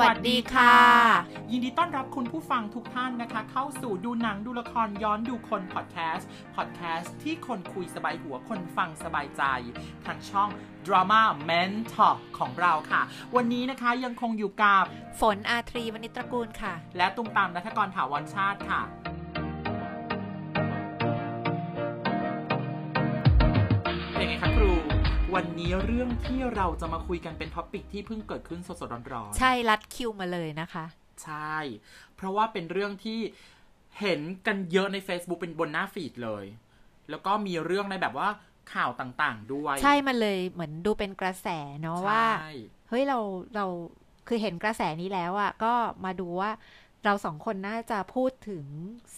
วัสดีค่ะ ยินดีต้อนรับคุณผู้ฟังทุกท่านนะคะ เข้าสู่ดูหนังดูละครย้อนดูคนพอดแคสต์พอดแคสต์ที่คนคุยสบายหัวคนฟังสบายใจ ทางช่อง Drama Mentor ของเราค่ะ วันนี้นะคะยังคงอยู่กับ ฝนอาทรีวณิชตระกูลค่ะ และตุ้มตามนัทกรถาวรชาติค่ะ วันนี้เรื่องที่เราจะมาคุยกันเป็น topic ที่เพิ่งเกิดขึ้นสดๆร้อนๆ ใช่รัดคิวมาเลยนะคะ ใช่ เพราะว่าเป็นเรื่องที่เห็นกันเยอะใน Facebook เป็นบนหน้า feed เลย แล้วก็มีเรื่องในแบบว่าข่าวต่างๆด้วย ใช่มันเลยเหมือนดูเป็นกระแสเนาะว่าใช่เฮ้ยเราเราคือเห็นกระแสนี้แล้วอะ่ะก็มาดูว่าเราสองคนน่าจะพูดถึง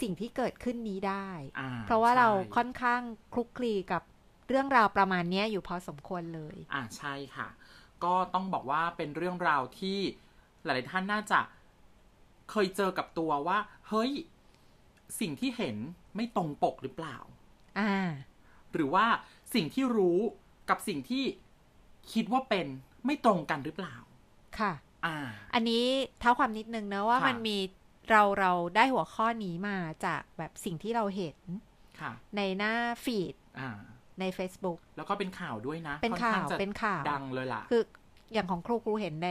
สิ่งที่เกิดขึ้นนี้ได้อ่เพราะว่าเราใช่ค่อนข้างคลุกคลีกับ เรื่องราวประมาณเนี้ยอยู่พอสมควรเลย อ่าใช่ค่ะ ก็ต้องบอกว่าเป็นเรื่องราวที่หลาย ๆ ท่านน่าจะเคยเจอกับตัวว่า เฮ้ย สิ่งที่เห็นไม่ตรงปกหรือเปล่า อ่า หรือว่าสิ่งที่รู้กับสิ่งที่คิดว่าเป็นไม่ตรงกันหรือเปล่า ค่ะ อ่า อันนี้เท้าความนิดนึงนะว่าค่ะมันมีเราเราได้หัวข้อนี้มาจากแบบสิ่งที่เราเห็นค่ะในหน้าฟีดอ่า ใน Facebook แล้วก็เป็นข่าวด้วยนะ เป็นค่อข่าข้วงจะเป็นข่าวดังเลยล่ะ คืออย่างของครูครูเห็นใน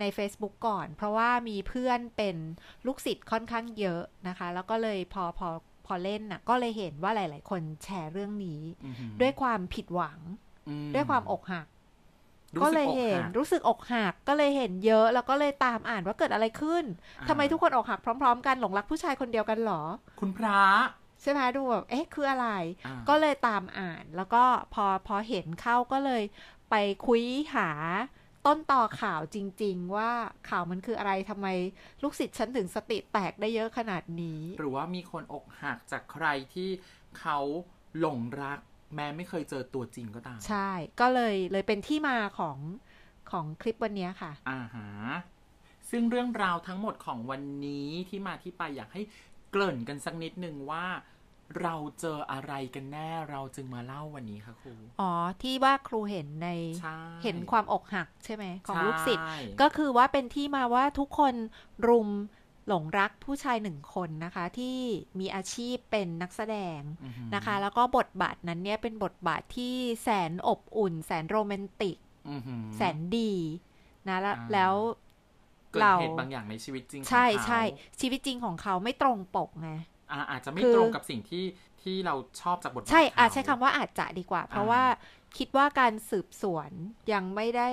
ใน Facebook ก่อน เพราะว่ามีเพื่อนเป็นลูกศิษย์ค่อนข้างเยอะนะคะ แล้วก็เลยพอพอพอเล่นน่ะ ก็เลยเห็นว่าหลาย ๆ คนแชร์เรื่องนี้อือหือด้วยความผิดหวังอืมด้วยความอกหักรู้ก็สึเลยอกเห็นหักรู้สึกอกหัก ก็เลยเห็นเยอะ แล้วก็เลยตามอ่านว่าเกิดอะไรขึ้นอ่าทำไมทุกคนอกหักพร้อม ๆ กันหลงรักผู้ชายคนเดียวกันเหรอ คุณพระ ใช่ไหมดูแบบเอ๊ะคืออะไรอ่าก็เลยตามอ่านแล้วก็พอพอเห็นเข้าก็เลยไปคุยหาต้นต่อข่าวจริง ๆ ว่าข่าวมันคืออะไรทำไมลูกศิษย์ฉันถึงสติแตกได้เยอะขนาดนี้ หรือว่ามีคนอกหักจากใครที่เขาหลงรัก แม้ไม่เคยเจอตัวจริงก็ตาม ใช่ ก็เลยเลยเป็นที่มาของของคลิปวันนี้ค่ะ อ่าฮะ ซึ่งเรื่องราวทั้งหมดของวันนี้ที่มาที่ไปอยากให้เกริ่นกันสักนิดนึงว่า เราเจออะไรกันแน่เราจึงมาเล่าวันนี้ค่ะครู อ๋อ ที่ว่าครูเห็นในใช่เห็นความอกหักใช่ไหม ของลูกศิษย์ใช่ก็คือว่าเป็นที่มาว่าทุกคนรุมหลงรักผู้ชายหนึ่งคนนะคะ ที่มีอาชีพเป็นนักแสดงอือหือนะคะ แล้วก็บทบาทนั้นเนี่ยเป็นบทบาทที่แสนอบอุ่น แสนโรแมนติกอือหือแสนดีนะแล้วอ่าแล้วเกิดเราเหตุบางอย่างในชีวิตจริงของใช่เขาใช่ชีวิตจริงของเขาไม่ตรงปกไง อ่าอาจจะไม่คือตรงกับสิ่งที่ที่เราชอบจากบทบาทใช่อาเขาใช้คำว่าอาจจะดีกว่า เพราะอ่าว่าคิดว่าการสืบสวนยังไม่ได้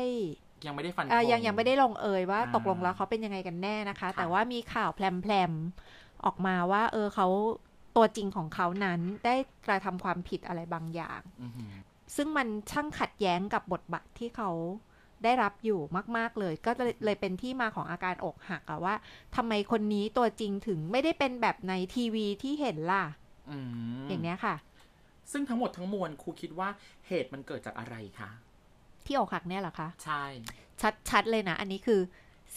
ยังไม่ได้ฟันธเอ่องยังยังไม่ได้ลงเอยว่าอ่าตกลงแล้วเขาเป็นยังไงกันแน่นะคะค่ะแต่ว่ามีข่าวแพรมๆออกมาว่า เออเขาตัวจริงของเขานั้นได้กระทำความผิดอะไรบางอย่างอือหือซึ่งมันช่างขัดแย้งกับบทบาทที่เขา ได้รับอยู่มาก ๆ เลย ก็เลยเลยเป็นที่มาของอาการอกหักอะว่าทำไมคนนี้ตัวจริงถึงไม่ได้เป็นแบบในทีวีที่เห็นล่ะอืมอย่างเนี้ยค่ะ ซึ่งทั้งหมดทั้งมวลครูคิดว่าเหตุมันเกิดจากอะไรคะที่อกหักเนี่ยเหรอคะ ใช่ ชัดชัดเลยนะ อันนี้คือ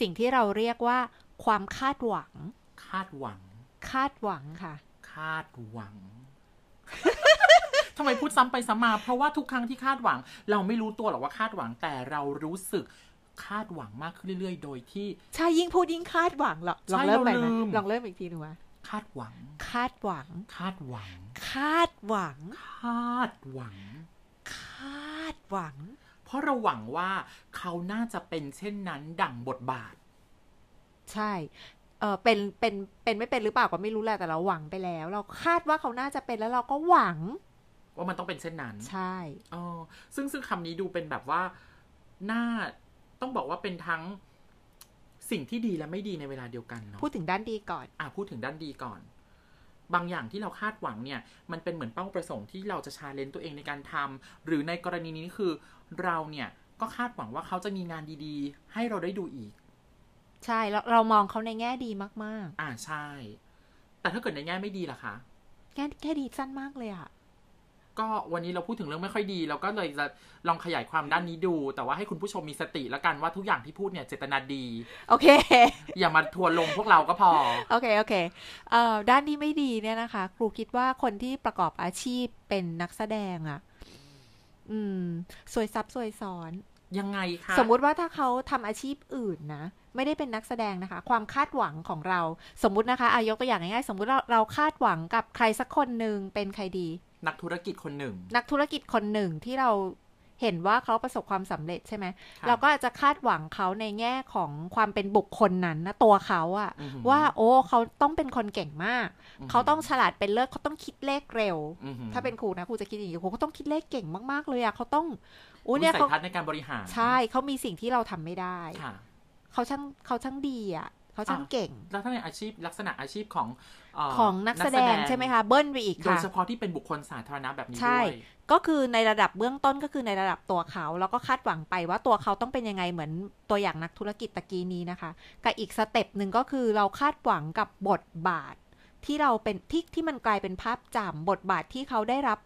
สิ่งที่เราเรียกว่า ความคาดหวัง คาดหวัง คาดหวังค่ะ คาดหวัง ทำไมพูดซ้ำไปซ้ำมา เพราะว่าทุกครั้งที่คาดหวัง เราไม่รู้ตัวหรอกว่าคาดหวังแต่เรารู้สึกคาดหวังมากขึ้นเรื่อยๆ โดยที่ใช่ยิ่งพูดยิ่งคาดหวังหรอกลใช่องเริ่มใหม่เราไหมลืมลองเริ่มอีกทีหนึ่งวะคาดหวัง คาดหวัง คาดหวัง คาดหวัง คาดหวัง คาดหวัง เพราะเราหวังว่าเขาน่าจะเป็นเช่นนั้นดั่งบทบาท ใช่เออเป็นเป็นเป็นไม่เป็นหรือเปล่าก็ไม่รู้แหละแต่เราหวังไปแล้ว เราคาดว่าเขาน่าจะเป็นแล้วเราก็หวัง ว่ามันต้องเป็นเช่นนั้น ใช่อ๋อซึ่งซึ่งคำนี้ดูเป็นแบบว่าน่าต้องบอกว่าเป็นทั้งสิ่งที่ดีและไม่ดีในเวลาเดียวกันเนาะพูดถึงด้านดีก่อน อะพูดถึงด้านดีก่อน บางอย่างที่เราคาดหวังเนี่ย มันเป็นเหมือนเป้าประสงค์ที่เราจะชาเลนจ์ตัวเองในการทำหรือในกรณีนี้คือเราเนี่ยก็คาดหวังว่าเขาจะมีงานดีๆ ให้เราได้ดูอีก ใช่เราเรามองเขาในแง่ดีมากอ่าใช่ แต่ถ้าเกิดในแง่ไม่ดีล่ะคะๆแง่แง่ดีสั้นมากเลยอะ ก็วันนี้เราพูดถึงเรื่องไม่ค่อยดี เราก็เลยจะลองขยายความด้านนี้ดู แต่ว่าให้คุณผู้ชมมีสติแล้วกันว่าทุกอย่างที่พูดเนี่ยเจตนาดี โอเค อย่ามาทัวร์ลงพวกเราก็พอ โอเค โอเคเอ่อด้านที่ไม่ดีเนี่ยนะคะ ครูคิดว่าคนที่ประกอบอาชีพเป็นนักแสดงอะอืม สวยซับสวยซ้อน ยังไงคะสมมุติว่าถ้าเขาทำอาชีพอื่นนะไม่ได้เป็นนักแสดงนะคะ ความคาดหวังของเรา สมมุตินะคะอายกตัวอย่างง่ายๆสมมุติเราเราคาดหวังกับใครสักคนหนึ่งเป็นใครดี นักธุรกิจคนหนึ่ง นักธุรกิจคนหนึ่งที่เราเห็นว่าเขาประสบความสำเร็จใช่ไหมค่ะเราก็อาจจะคาดหวังเขาในแง่ของความเป็นบุคคลนั้นนะตัวเขาอะอือหือว่าโอ้เขาต้องเป็นคนเก่งมากอือหือเขาต้องฉลาดเป็นเลิศเขาต้องคิดเลขเร็วอือหือถ้าเป็นครูนะครูจะคิดอย่างนี้ครูเขาต้องคิดเลขเก่งมากๆ เลยอะเขาต้องโอ้วิเนี่ยสัเขายทัศน์ในการบริหาร ใช่เขามีสิ่งที่เราทำไม่ได้ค่ะเขาช่างเขาช่างดีอะ เขาช่างอะเก่ง แล้วถ้าในอาชีพลักษณะอาชีพของเของนักแสดงใช่ไหมคะเบิ้ลไปอีกโดยค่ะเฉพาะที่เป็นบุคคลสาธารณะแบบนี้ใช่ด้วยก็คือในระดับเบื้องต้นก็คือในระดับตัวเขา แล้วก็คาดหวังไปว่าตัวเขาต้องเป็นยังไงเหมือนตัวอย่างนักธุรกิจตะกี้นี้นะคะกับอีกสเต็ปหนึ่งก็คือเราคาดหวังกับบทบาทที่เราเป็นที่ที่มันกลายเป็นภาพจำบทบาทที่เขาได้รับ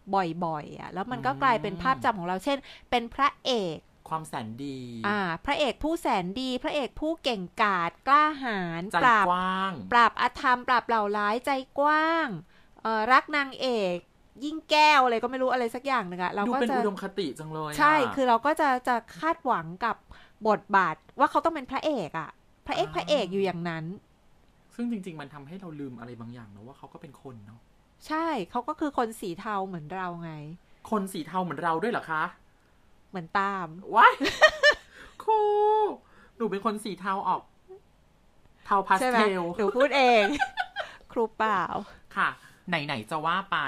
บ่อยๆอะแล้วมันก็กลายเป็นภาพจำของเราเช่น เป็นพระเอก ความแสนดี อ่า พระเอกผู้แสนดี พระเอกผู้เก่งกาจกล้าหาญใจปราบกว้าง ปราบอาธรรม ปราบเหล่าร้ายใจกว้างเอ่อรักนางเอกยิ่งแก้วอะไรก็ไม่รู้อะไรสักอย่างหนึ่งอะเราดูก็เป็นจะอุดมคติจังเลยะใช่ คือเราก็จะจะคาดหวังกับบทบาทว่าเขาต้องเป็นพระเอกอะพระเอกอ่าพระเอกอยู่อย่างนั้น ซึ่งจริง ๆ มันทำให้เราลืมอะไรบางอย่างนะว่าเขาก็เป็นคนเนาะ ใช่เขาก็คือคนสีเทาเหมือนเราไง คนสีเทาเหมือนเราด้วยเหรอคะ เหมือนตามว้ายครูหนูเป็นคนสีเทาออก เทาพาสใช่ไหมเทลหนูพูดเอง ครูเปล่า ค่ะ ไหน ๆ จะว่าไป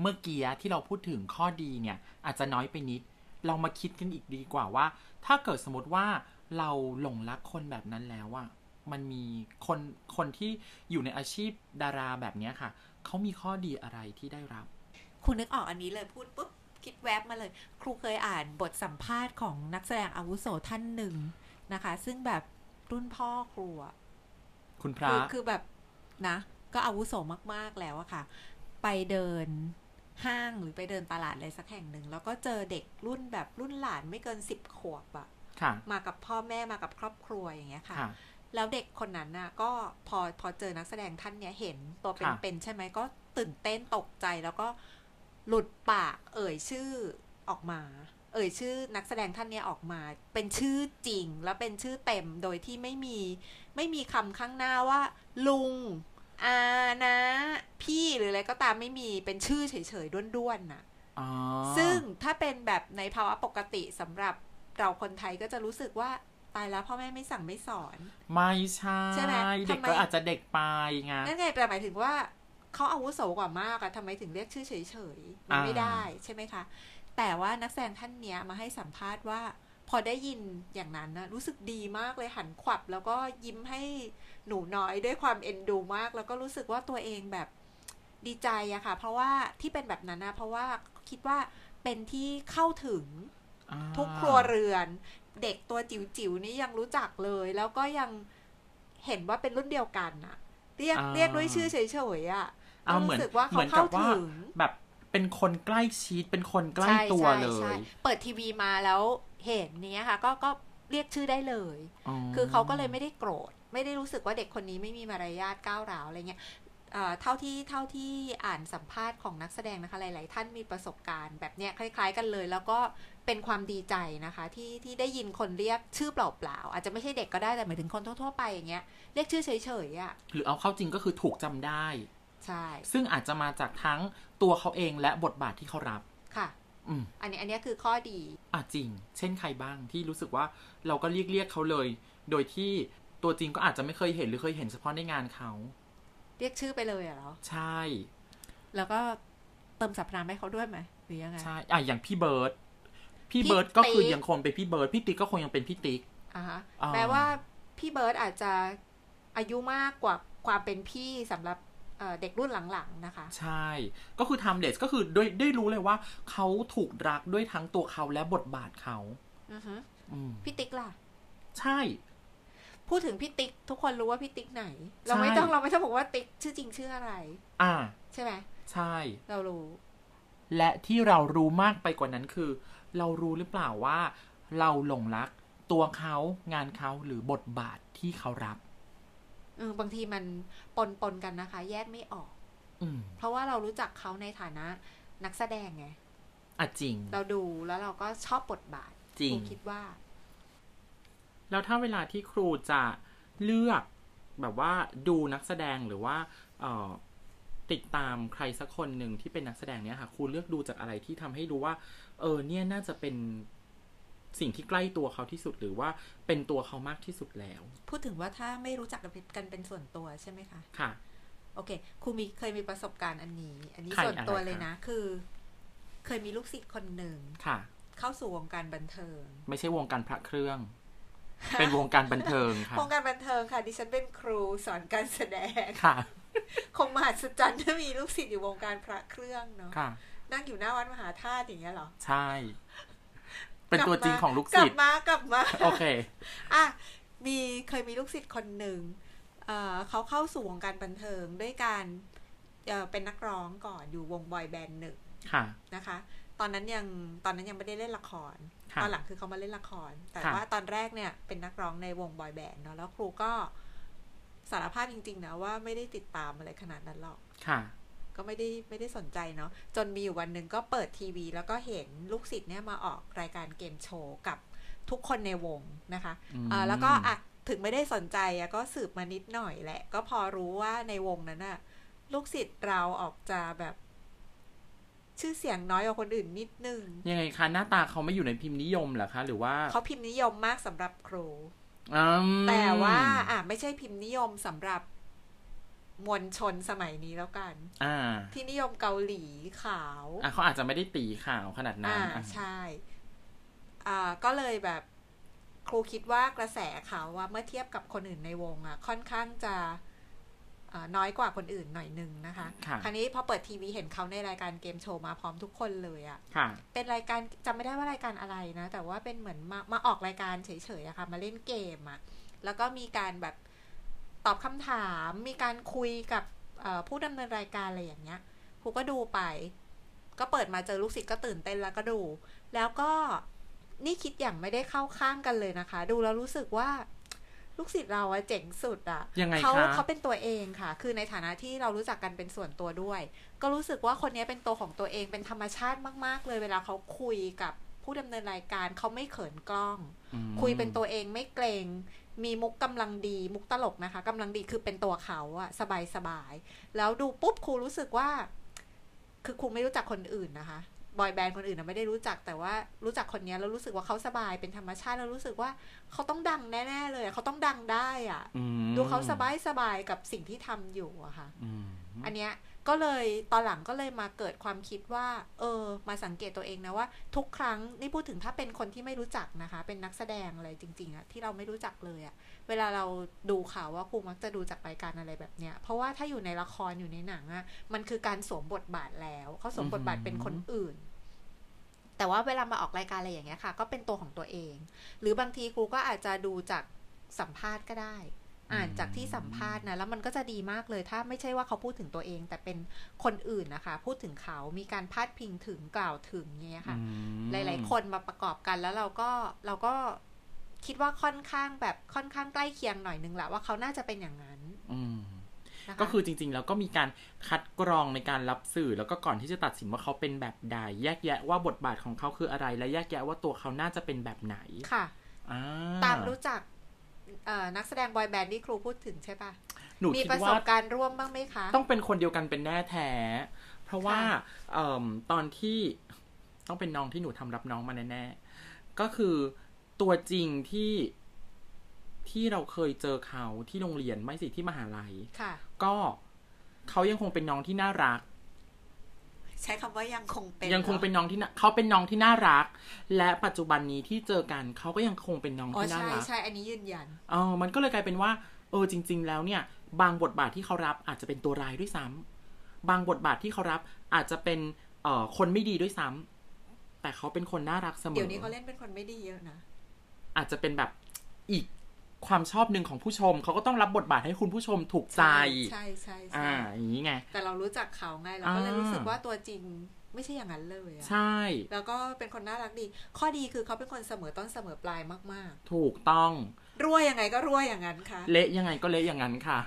เมื่อกี้ที่เราพูดถึงข้อดีเนี่ย อาจจะน้อยไปนิด เรามาคิดกันอีกดีกว่าว่า ถ้าเกิดสมมติว่าเราหลงรักคนแบบนั้นแล้วอะมันมีคนคนที่อยู่ในอาชีพดาราแบบเนี้ยค่ะ เขามีข้อดีอะไรที่ได้รับ คุณนึกออกอันนี้เลยพูดปุ๊บ คิดแวบมาเลย ครูเคยอ่านบทสัมภาษณ์ของนักแสดงอาวุโสท่านหนึ่งนะคะ ซึ่งแบบรุ่นพ่อครูอะคุณพระคือคือแบบนะ ก็อาวุโสมากๆแล้วอะค่ะ ไปเดินห้างหรือไปเดินตลาดอะไรสักแห่งหนึ่ง แล้วก็เจอเด็กรุ่นแบบรุ่นหลานไม่เกินสิบขวบอะค่ะมากับพ่อแม่มากับครอบครัวอย่างเงี้ยค่ะค่ะ แล้วเด็กคนนั้นน่ะ ก็พอพอเจอนักแสดงท่านเนี้ยเห็นตัวค่ะเป็นๆใช่ไหมก็ตื่นเต้นตกใจแล้วก็ หลุดปากเอ่ยชื่อออกมา เอ่ยชื่อนักแสดงท่านเนี้ยออกมา เป็นชื่อจริงแล้วเป็นชื่อเต็มโดยที่ไม่มีไม่มีคำข้างหน้าว่า ลุงอานะ พี่หรืออะไรก็ตามไม่มีเป็นชื่อเฉยๆด้วนๆน่ะอ๋อซึ่งถ้าเป็นแบบในภาวะปกติสำหรับเราคนไทยก็จะรู้สึกว่าตายแล้วพ่อแม่ไม่สั่งไม่สอน ไม่ใช่ใช่ไหมเด็กทำไมก็อาจจะเด็กไปไงนั่นไงแต่หมายถึงว่า เขาอาวุโสกว่ามากอะทำไมถึงเรียกชื่อเฉยๆมันไม่อ่าได้ใช่ไหมคะ แต่ว่านักแสดงท่านเนี้ยมาให้สัมภาษณ์ว่า พอได้ยินอย่างนั้นนะรู้สึกดีมากเลยหันขวับ แล้วก็ยิ้มให้หนูน้อยด้วยความเอ็นดูมาก แล้วก็รู้สึกว่าตัวเองแบบดีใจอะค่ะ เพราะว่าที่เป็นแบบนั้นนะเพราะว่าคิดว่าเป็นที่เข้าถึงอ่าทุกครัวเรือน เด็กตัวจิ๋วๆนี้ยังรู้จักเลย แล้วก็ยังเห็นว่าเป็นรุ่นเดียวกันอะเรียกอ่าเรียกด้วยชื่อเฉยๆอะ อ่าก็เหมือนรู้สึกว่าเหมืเขาอนกัเข้าบว่าถึงแบบเป็นคนใกล้ชิดเป็นคนใกล้ใช่ตัวใช่เลใช่ยเปิดทีวีมาแล้วเห็นเนี้ยค่ะ ก็ก็เรียกชื่อได้เลย คือเขาก็เลยไม่ได้โกรธ ไม่ได้รู้สึกว่าเด็กคนนี้ไม่มีมารยาทก้าวร้าวอะไรเงี้ยเอ่อเท่าที่เท่าที่อ่านสัมภาษณ์ของนักแสดงนะคะหลาย ๆ ท่านมีประสบการณ์แบบเนี้ยคล้าย ๆ กันเลย แล้วก็เป็นความดีใจนะคะ ที่ที่ได้ยินคนเรียกชื่อเปล่า ๆ อาจจะไม่ใช่เด็กก็ได้แต่หมายถึงคนทั่ว ๆ ไปอย่างเงี้ยเรียกชื่อเฉย ๆอะหรือเอาเข้าจริงก็คือถูกจำได้ ใช่ ซึ่งอาจจะมาจากทั้งตัวเขาเองและบทบาทที่เขารับค่ะอืมอันนี้อันนี้คือข้อดีอะจริง เช่นใครบ้างที่รู้สึกว่าเราก็เรียกเรียกเขาเลย โดยที่ตัวจริงก็อาจจะไม่เคยเห็นหรือเคยเห็นเฉพาะในงานเขา เรียกชื่อไปเลยอะเหรอ ใช่ แล้วก็เติมสรรพนามให้เขาด้วยไหมหรือยังไง ใช่ อะอย่างพี่เบิร์ดพี่พี่เบิร์ดก็คือติ๊กยังคงเป็นพี่เบิร์ดพี่ติ๊กก็คงยังเป็นพี่ติ๊กอ่าฮะอ่าแม้ว่าพี่เบิร์ตอาจจะอายุมากกว่าความเป็นพี่สำหรับ เอ่อเด็กรุ่นหลังๆนะคะ ใช่ ก็คือทำเดสก็คือได้ได้รู้เลยว่าเขาถูกรักด้วยทั้งตัวเขาและบทบาทเขาอือฮึอืมพี่ติ๊กล่ะ ใช่ พูดถึงพี่ติ๊กทุกคนรู้ว่าพี่ติ๊กไหน เราไม่ใช่ต้องเราไม่ต้องบอกว่าติ๊กชื่อจริงชื่ออะไร อ่า ใช่ไหมใช่ เรารู้ และที่เรารู้มากไปกว่านั้นคือ เรารู้หรือเปล่าว่า เราหลงรักตัวเขางานเขาหรือบทบาทที่เขารับ เออบางทีมันปนปนๆกันนะคะ แยกไม่ออกอืมเพราะว่าเรารู้จักเขาในฐานะนักแสดงไงอะจริง เราดูแล้วเราก็ชอบบทบาทจริคงรูคิดว่า แล้วถ้าเวลาที่ครูจะเลือกแบบว่าดูนักแสดงหรือว่า เอ่อติดตามใครสักคนหนึ่งที่เป็นนักแสดงเนี้ยค่ะ ครูเลือกดูจากอะไรที่ทำให้รู้ว่า เออ เนี่ยน่าจะเป็น สิ่งที่ใกล้ตัวเขาที่สุดหรือว่าเป็นตัวเขามากที่สุดแล้ว พูดถึงว่าถ้าไม่รู้จักกันเป็นกันเป็นส่วนตัวใช่ไหมคะค่ะ โอเคครูมีเคยมีประสบการณ์อันนี้ อันนี้ใครส่วนตัวอะไรเลยคะนะ คือ เคยมีลูกศิษย์คนหนึ่งค่ะ เข้าสู่วงการบันเทิง ไม่ใช่วงการพระเครื่องเป็นวงการบันเทิงค่ะวงการบันเทิงค่ะ ดิฉันเป็นครูสอนการแสดงค่ะ คงมหัศจรรย์ถ้ามีลูกศิษย์อยู่วงการพระเครื่องเนาะค่ะนั่งอยู่หน้าวัดมหาธาตุอย่างเงี้ยเหรอ ใช่ เป็นตัวจริงของลูกกลัศิบษย์มากลับมาโอเค อะมีเคยมีลูกศิษย์คนหนึ่งเอ่อเขาเข้าสู่วงการบันเทิงด้วยการเอ่อเป็นนักร้องก่อนอยู่วงบอยแบนด์หนึ่งค่ะนะคะ ตอนนั้นยังตอนนั้นยังไม่ได้เล่นละครค่ะตอนหลังคือเขามาเล่นละคร แต่ค่ะว่าตอนแรกเนี่ยเป็นนักร้องในวงบอยแบนด์เนาะแล้วครูก็สารภาพจริง ๆ นะว่าไม่ได้ติดตามอะไรขนาดนั้นหรอก ค่ะ ก็ไม่ได้ไม่ได้สนใจเนาะจนมีอยู่วันหนึ่งก็เปิดทีวี แล้วก็เห็นลูกศิษย์เนี่ยมาออกรายการเกมโชว์กับทุกคนในวงนะคะอืมอ่าแล้วก็อะถึงไม่ได้สนใจอะก็สืบมานิดหน่อยแหละ ก็พอรู้ว่าในวงนั้นน่ะลูกศิษย์เราออกจะแบบชื่อเสียงน้อยกว่าคนอื่นนิดนึง ยังไงคะหน้าตาเขาไม่อยู่ในพิมพ์นิยมเหรอคะ หรือว่าเขาพิมพ์นิยมมากสำหรับครูอืมแต่ว่าอะไม่ใช่พิมพ์นิยมสำหรับ มวลชนสมัยนี้แล้วกัน อ่า ที่นิยมเกาหลีขาว อะเขาอาจจะไม่ได้ตีข่าวขนาดนั้นอ่าอะใช่ อ่าก็เลยแบบครูคิดว่ากระแสเขาว่าเมื่อเทียบกับคนอื่นในวงอะ ค่อนข้างจะอ่าน้อยกว่าคนอื่นหน่อยหนึงนะคะค่ะคราวนี้พอเปิดทีวีเห็นเขาในรายการเกมโชว์มาพร้อมทุกคนเลยอะ่ะค่ะ เป็นรายการจำไม่ได้ว่ารายการอะไรนะ แต่ว่าเป็นเหมือนมามาออกรายการเฉยๆอะค่ะ มาเล่นเกมอะแล้วก็มีการแบบ ตอบคำถามมีการคุยกับเอ่อผู้ดำเนินรายการอะไรอย่างเงี้ยครูก็ดูไป ก็เปิดมาเจอลูกศิษย์ก็ตื่นเต้นแล้วก็ดู แล้วก็นี่คิดอย่างไม่ได้เข้าข้างกันเลยนะคะ ดูแล้วรู้สึกว่าลูกศิษย์เราอะเจ๋งสุดอะยังไงเขาคะเขาเป็นตัวเองค่ะ คือในฐานะที่เรารู้จักกันเป็นส่วนตัวด้วย ก็รู้สึกว่าคนนี้เป็นตัวของตัวเองเป็นธรรมชาติมาก ๆ เลยเวลาเขาคุยกับผู้ดำเนินรายการเขาไม่เขินกล้องอืมคุยเป็นตัวเองไม่เกรง มีมุกกำลังดีมุกตลกนะคะกำลังดีคือเป็นตัวเขาอะสบายสบายๆแล้วดูปุ๊บครูรู้สึกว่า คือครูไม่รู้จักคนอื่นนะคะบอยแบนด์คนอื่นนะไม่ได้รู้จักแต่ว่ารู้จักคนนี้แล้วรู้สึกว่าเขาสบายเป็นธรรมชาติแล้วรู้สึกว่าเขาต้องดังแน่ ๆ เลยอะเขาต้องดังได้อะอืมดูเขาสบายสบายๆกับสิ่งที่ทำอยู่อะค่ะอืมอันเนี้ย ก็เลยตอนหลังก็เลยมาเกิดความคิดว่า เออ มาสังเกตตัวเองนะว่า ทุกครั้งนี่พูดถึงถ้าเป็นคนที่ไม่รู้จักนะคะ เป็นนักแสดงอะไรจริง ๆอะที่เราไม่รู้จักเลยอะเวลาเราดูข่าวว่าครูมักจะดูจากรายการอะไรแบบเนี้ย เพราะว่าถ้าอยู่ในละครอยู่ในหนังอะมันคือการสวมบทบาทแล้วเขาสวมบทบาทเป็นคนอื่นแต่ว่าเวลามาออกรายการอะไรอย่างเงี้ยค่ะ ก็เป็นตัวของตัวเอง หรือบางทีครูก็อาจจะดูจากสัมภาษณ์ก็ได้ อ่านจากที่สัมภาษณ์นะแล้วมันก็จะดีมากเลยถ้าไม่ใช่ว่าเขาพูดถึงตัวเอง แต่เป็นคนอื่นนะคะ พูดถึงเขามีการพาดพิงถึงกล่าวถึงเงี้ยค่ะอืมหลาย ๆ คนมาประกอบกันแล้วเราก็เราก็คิดว่าค่อนข้างแบบค่อนข้างใกล้เคียงหน่อยนึงแหละว่าเขาน่าจะเป็นอย่างนั้นอืมนะคะก็คือจริง ๆ แล้วก็มีการคัดกรองในการรับสื่อ แล้วก็ก่อนที่จะตัดสินว่าเขาเป็นแบบใดแยกแยะว่าบทบาทของเขาคืออะไร และแยกแยะว่าตัวเขาน่าจะเป็นแบบไหนค่ะอ่าตามรู้จักเอ่อ นักแสดงบอยแบนด์ที่ครูพูดถึงใช่ปะหนูมีคิดประสว่าบการณ์ร่วมบ้างไหมคะ ต้องเป็นคนเดียวกันเป็นแน่แท้ เพราะว่าค่ะเอ่มตอนที่ต้องเป็นน้องที่หนูทำรับน้องมาแน่ๆ ก็คือตัวจริงที่ที่เราเคยเจอเขาที่โรงเรียนไม่สิที่มหาลัยค่ะก็เขายังคงเป็นน้องที่น่ารัก ใช้คำว่ายังคงเป็นยังคงหรอเป็นน้องที่น่าเขาเป็นน้องที่น่ารัก และปัจจุบันนี้ที่เจอกันเขาก็ยังคงเป็นน้องอ๋อที่น่าใช่รักใช่อันนี้ยืนยันเออมันก็เลยกลายเป็นว่าเออจริง ๆ แล้วเนี่ย บางบทบาทที่เขารับอาจจะเป็นตัวร้ายด้วยซ้ำบางบทบาทที่เขารับอาจจะเป็นเอ่อคนไม่ดีด้วยซ้ำแต่เขาเป็นคนน่ารักเสมอเดี๋ยวนี้เขาเล่นเป็นคนไม่ดีเยอะนะอาจจะเป็นแบบอีก ความชอบหนึ่งของผู้ชม เขาก็ต้องรับบทบาทให้คุณผู้ชมถูกใจ ใช่ใช่ใช่อ่าอย่างนี้ไง แต่เรารู้จักเขาไงเราก็เลยอ่ารู้รู้สึกว่าตัวจริงไม่ใช่อย่างนั้นเลยอะใช่ แล้วก็เป็นคนน่ารักดี ข้อดีคือเขาเป็นคนเสมอต้นเสมอปลายมากถูกต้องๆรั่วยังไงก็รั่วอย่างนั้นค่ะ เละยังไงก็เละอย่างนั้นค่ะ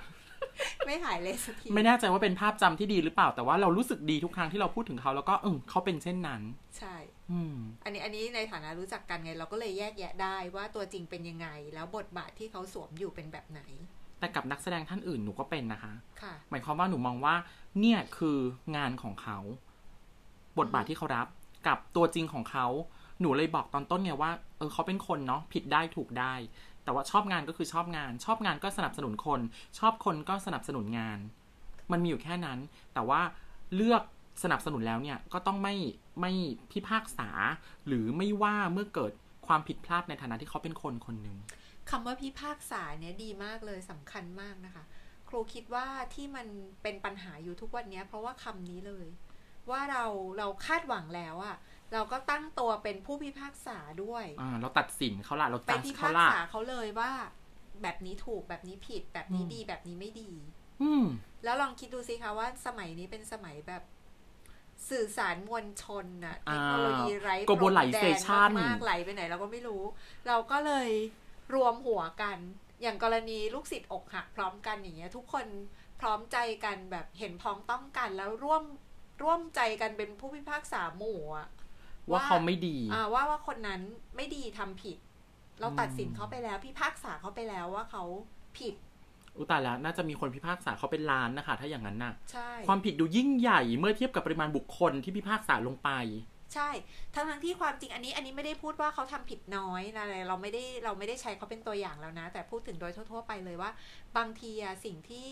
ไม่ไม่หายเลยสักที ไม่แน่ใจว่าเป็นภาพจำที่ดีหรือเปล่า แต่ว่าเรารู้สึกดีทุกครั้งที่เราพูดถึงเขาแล้วก็เออเขาเป็นเช่นนั้น ใช่ อืมอันนี้อันนี้ในฐานะรู้จักกันไง เราก็เลยแยกแยะได้ว่าตัวจริงเป็นยังไง แล้วบทบาทที่เขาสวมอยู่เป็นแบบไหน แต่กับนักแสดงท่านอื่นหนูก็เป็นนะคะค่ะหมายความว่าหนูมองว่า เนี่ยคืองานของเขา บทบาทที่เขารับ กับตัวจริงของเขา หนูเลยบอกตอนต้นไงว่า เออเขาเป็นคนเนาะผิดได้ถูกได้ แต่ว่าชอบงานก็คือชอบงาน ชอบงานก็สนับสนุนคน ชอบคนก็สนับสนุนงาน มันมีอยู่แค่นั้น แต่ว่าเลือก สนับสนุนแล้วเนี่ยก็ต้องไม่ไม่พิพากษา หรือไม่ว่าเมื่อเกิดความผิดพลาดในฐานะที่เขาเป็นคนคนหนึ่งคำว่าพิพากษาเนี่ยดีมากเลยสำคัญมากนะคะ ครูคิดว่าที่มันเป็นปัญหาอยู่ทุกวันเนี้ยเพราะว่าคำนี้เลย ว่าเราเราคาดหวังแล้วอะเราก็ตั้งตัวเป็นผู้พิพากษาด้วยอ่าเราตัดสินเขาละเราไปจัดพิเขาพากละษาเขาเลยว่า แบบนี้ถูกแบบนี้ผิด แบบนี้อืมดีแบบนี้ไม่ดี อืมแล้วลองคิดดูสิคะว่าสมัยนี้เป็นสมัยแบบ สื่อสารมวลชนน่ะเทคโนโลยีไร้พรมแดน globalization มากๆไหลไปไหนเราก็ไม่รู้ เราก็เลยรวมหัวกัน อย่างกรณีลูกศิษย์อกหักพร้อมกันอย่างเงี้ยทุกคนพร้อมใจกันแบบเห็นพ้องต้องกันแล้วร่วมร่วมใจกันเป็นผู้พิพากษาหมู่อะว่าเขาไม่ดีอ่าว่าว่าคนนั้นไม่ดีทำผิด เราตัดสินอืมเขาไปแล้วพิพากษาเขาไปแล้วว่าเขาผิด อุยตายแล้วน่าจะมีคนพิพากษาเขาเป็นล้านนะคะ ถ้าอย่างนั้นน่ะ ใช่ ความผิดดูยิ่งใหญ่เมื่อเทียบกับปริมาณบุคคลที่พิพากษาลงไป ใช่ ทั้งทั้งที่ความจริงอันนี้อันนี้ไม่ได้พูดว่าเขาทำผิดน้อยอะไร เราไม่ได้เราไม่ได้ใช้เขาเป็นตัวอย่างแล้วนะ แต่พูดถึงโดยทั่ว ๆ ไปเลยว่า บางทีอะสิ่งที่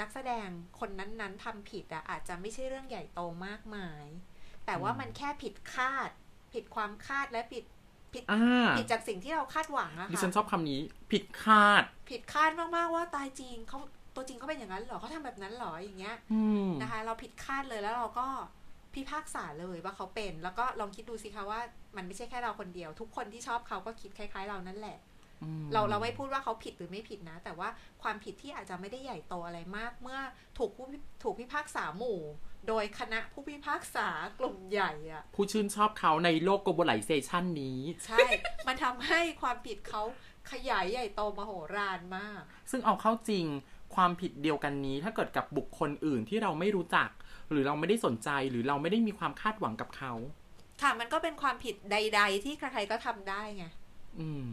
นักแสดงคนนั้นๆทำผิดอะอาจจะไม่ใช่เรื่องใหญ่โตมากมาย แต่ว่ามันแค่ผิดคาด ผิดความคาดและผิด ผิดอ่าผิดจากสิ่งที่เราคาดหวังอะดิค่ะฉันชอบคำนี้ ผิดคาด ผิดคาดมากๆว่าตายจริงเขาตัวจริงเขาเป็นอย่างนั้นเหรอเขาทำแบบนั้นเหรออย่างเงี้ยอืมนะคะ เราผิดคาดเลยแล้วเราก็พิพากษาเลยว่าเขาเป็น แล้วก็ลองคิดดูสิคะว่า มันไม่ใช่แค่เราคนเดียว ทุกคนที่ชอบเขาก็คิดคล้าย ๆ เรานั่นแหละอืมเราเราไม่พูดว่าเขาผิดหรือไม่ผิดนะ แต่ว่าความผิดที่อาจจะไม่ได้ใหญ่โตอะไรมาก เมื่อถูกผู้พิถูกพิพากษาหมู่ โดยคณะผู้พิพากษากลุ่มใหญ่อะผู้ชื่นชอบเขาในโลก globalization นี้ ใช่ มันทำให้ความผิดเขาขยายใหญ่โตมโหฬารมาก ซึ่งเอาเข้าจริงความผิดเดียวกันนี้ ถ้าเกิดกับบุคคลอื่นที่เราไม่รู้จัก หรือเราไม่ได้สนใจหรือเราไม่ได้มีความคาดหวังกับเขา ค่ะมันก็เป็นความผิดใด ๆ ที่ใครๆก็ทำได้ไงอืม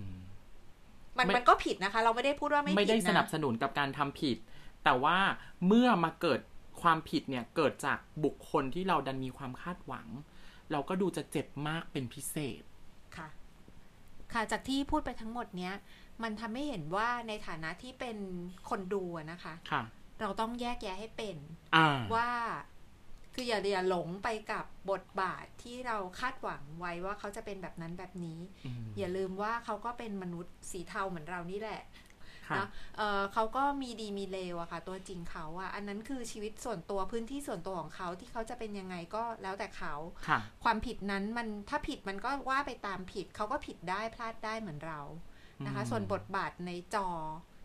มันไม่มันก็ผิดนะคะ เราไม่ได้พูดว่าไม่ผิดนะไม่ได้สนับสนุนกับการทำผิด แต่ว่าเมื่อมาเกิด ความผิดเนี่ยเกิดจากบุคคลที่เราดันมีความคาดหวัง เราก็ดูจะเจ็บมากเป็นพิเศษค่ะ ค่ะจากที่พูดไปทั้งหมดเนี้ยมันทำให้เห็นว่าในฐานะที่เป็นคนดูอะนะคะค่ะ เราต้องแยกแยะให้เป็นอ่าว่าคืออย่าอย่าหลงไปกับบทบาทที่เราคาดหวังไว้ว่าเขาจะเป็นแบบนั้นแบบนี้อืมอย่าลืมว่าเขาก็เป็นมนุษย์สีเทาเหมือนเรานี่แหละค่ะเนอะเอ่อเขาก็มีดีมีเลวอะค่ะ ตัวจริงเขาอะอันนั้นคือชีวิตส่วนตัวพื้นที่ส่วนตัวของเขาที่เขาจะเป็นยังไงก็แล้วแต่เขาค่ะความผิดนั้นมันถ้าผิดมันก็ว่าไปตามผิดเขาก็ผิดได้พลาดได้เหมือนเรานะคะอืมส่วนบทบาทในจอ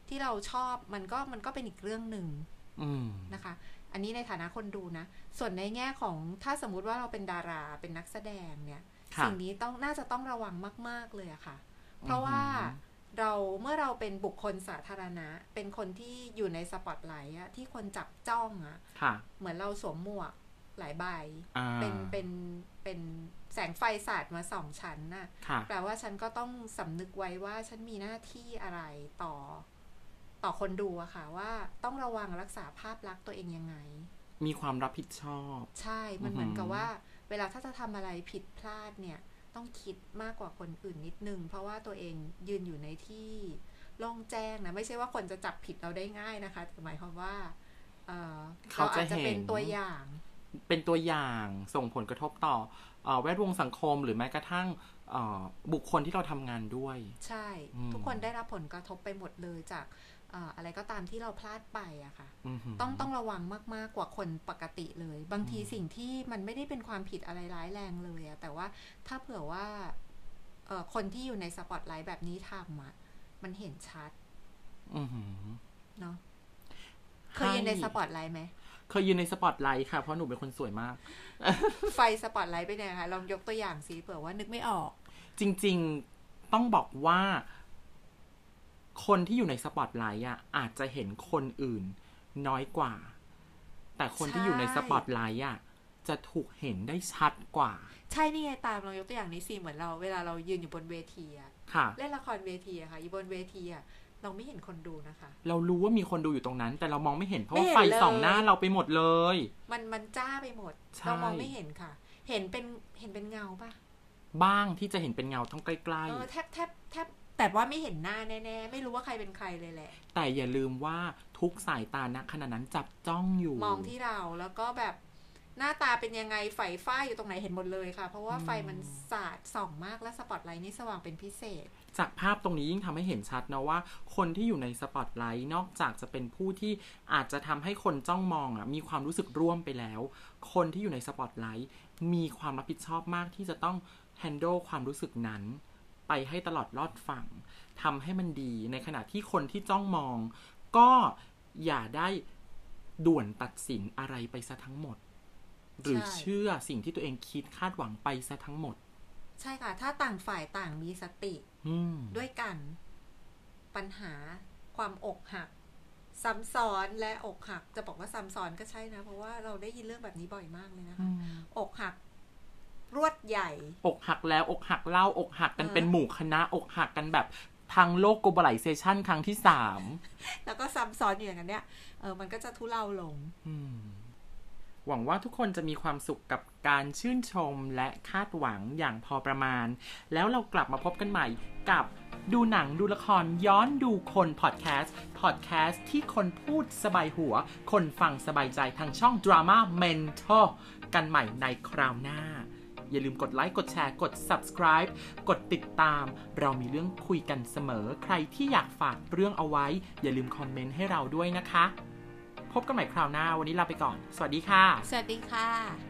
ที่เราชอบมันก็มันก็เป็นอีกเรื่องหนึ่งอืมนะคะ อันนี้ในฐานะคนดูนะ ส่วนในแง่ของถ้าสมมุติว่าเราเป็นดาราเป็นนักแสดงเนี่ยค่ะสิ่งนี้ต้องน่าจะต้องระวังมาก ๆเลยอะค่ะ เพราะว่าอืม เราเมื่อเราเป็นบุคคลสาธารณะ เป็นคนที่อยู่ในสปอตไลท์อะที่คนจับจ้องอะค่ะเหมือนเราสวมหมวกหลายใบอ่าเป็นเป็นเป็นแสงไฟสาดมาสองชั้นน่ะค่ะ แปลว่าฉันก็ต้องสำนึกไว้ว่าฉันมีหน้าที่อะไรต่อ ต่อคนดูอะค่ะ ว่าต้องระวังรักษาภาพลักษณ์ตัวเองยังไง มีความรับผิดชอบ ใช่มันอือหือเหมือนกับว่า เวลาถ้าจะทำอะไรผิดพลาดเนี่ย ต้องคิดมากกว่าคนอื่นนิดนึง เพราะว่าตัวเองยืนอยู่ในที่โล่งแจ้งนะ ไม่ใช่ว่าคนจะจับผิดเราได้ง่ายนะคะแต่หมายความว่าเอ่อเขาเราจะอาจจะเป็นเห็นตัวอย่าง เป็นตัวอย่างส่งผลกระทบต่อเอ่อแวดวงสังคมหรือแม้กระทั่งเอ่อบุคคลที่เราทำงานด้วย ใช่อืมทุกคนได้รับผลกระทบไปหมดเลยจากเอ่ออะไรก็ตามที่เราพลาดไปอะค่ะอือหือต้องต้องระวังมากๆกว่าคนปกติเลย บางทีอืมสิ่งที่มันไม่ได้เป็นความผิดอะไรร้ายแรงเลยอะแต่ว่าถ้าเผื่อว่าเอ่อคนที่อยู่ในสปอตไลท์แบบนี้ทำอะมันเห็นชัดอือหือเนาะเคยยืนในสปอตไลท์ไหมเคยยืนในสปอตไลท์ค่ะ เพราะหนูเป็นคนสวยมาก ไฟสปอตไลท์เป็นยังไงคะลองยกตัวอย่างสิเผื่อว่านึกไม่ออก จริง ๆต้องบอกว่า คนที่อยู่ในสปอตไลท์อะอาจจะเห็นคนอื่นน้อยกว่า แต่คนที่อยู่ในสปอตไลท์อะจะถูกเห็นได้ชัดกว่า ใช่นี่ไงตามเรายกตัวอย่างนี้สิเหมือนเราเวลาเรายืนอยู่บนเวทีอะค่ะเล่นละครเวทีอะค่ะอยู่บนเวทีอะเราไม่เห็นคนดูนะคะ เรารู้ว่ามีคนดูอยู่ตรงนั้น แต่เรามองไม่เห็นเพราะไม่ว่าเห็นไฟเลยส่องหน้าเราไปหมดเลย มันมันจ้าไปหมดใช่เรามองไม่เห็นค่ะ เห็นเป็นเห็นเป็นเงาปะบ้างที่จะเห็นเป็นเงาต้องใกล้เออแทบแทบแทบ แต่ว่าไม่เห็นหน้าแน่ๆ ไม่รู้ว่าใครเป็นใครเลยแหละๆแต่อย่าลืมว่าทุกสายตาณขณะนั้นจับจ้องอยู่ มองที่เราแล้วก็แบบหน้าตาเป็นยังไงไฟฟ้าอยู่ตรงไหนเห็นหมดเลยค่ะ เพราะว่าไฟมันสาดส่องมากและสปอตไลท์นี่สว่างเป็นพิเศษ จากภาพตรงนี้ยิ่งทำให้เห็นชัดนะว่า คนที่อยู่ในสปอตไลท์นอกจากจะเป็นผู้ที่อาจจะทำให้คนจ้องมองอะมีความรู้สึกร่วมไปแล้ว คนที่อยู่ในสปอตไลท์มีความรับผิดชอบมากที่จะต้อง handle ความรู้สึกนั้น ไปให้ตลอดรอดฝั่งทำให้มันดีในขณะที่คนที่จ้องมอง ก็อย่าได้ด่วนตัดสินอะไรไปซะทั้งหมด หรือใช่เชื่อสิ่งที่ตัวเองคิดคาดหวังไปซะทั้งหมด ใช่ค่ะ ถ้าต่างฝ่ายต่างมีสติอืมด้วยกัน ปัญหาความอกหักซ้ำซ้อนและอกหัก จะบอกว่าซ้ำซ้อนก็ใช่นะ เพราะว่าเราได้ยินเรื่องแบบนี้บ่อยมากเลยนะคะ อกหัก รวดใหญ่ อกหักแล้วอกหักเล่าอกหักกันเออเป็นหมู่คณะ อกหักกันแบบทางโลก globalization ครั้งที่สาม แล้วก็ซ้ำซ้อนอยู่อย่างนั้นเนี่ยเออมันก็จะทุเลาลงอืมหวังว่าทุกคนจะมีความสุขกับการชื่นชมและคาดหวังอย่างพอประมาณ แล้วเรากลับมาพบกันใหม่กับดูหนังดูละครย้อนดูคนพอดแคสต์พอดแคสต์ที่คนพูดสบายหัว คนฟังสบายใจทางช่อง Drama Mentor กันใหม่ในคราวหน้า อย่าลืมกดไลค์ กดแชร์ กด subscribe กดติดตาม เรามีเรื่องคุยกันเสมอ ใครที่อยากฝากเรื่องเอาไว้ อย่าลืมคอมเมนต์ให้เราด้วยนะคะ พบกันใหม่คราวหน้า วันนี้ลาไปก่อน สวัสดีค่ะ สวัสดีค่ะ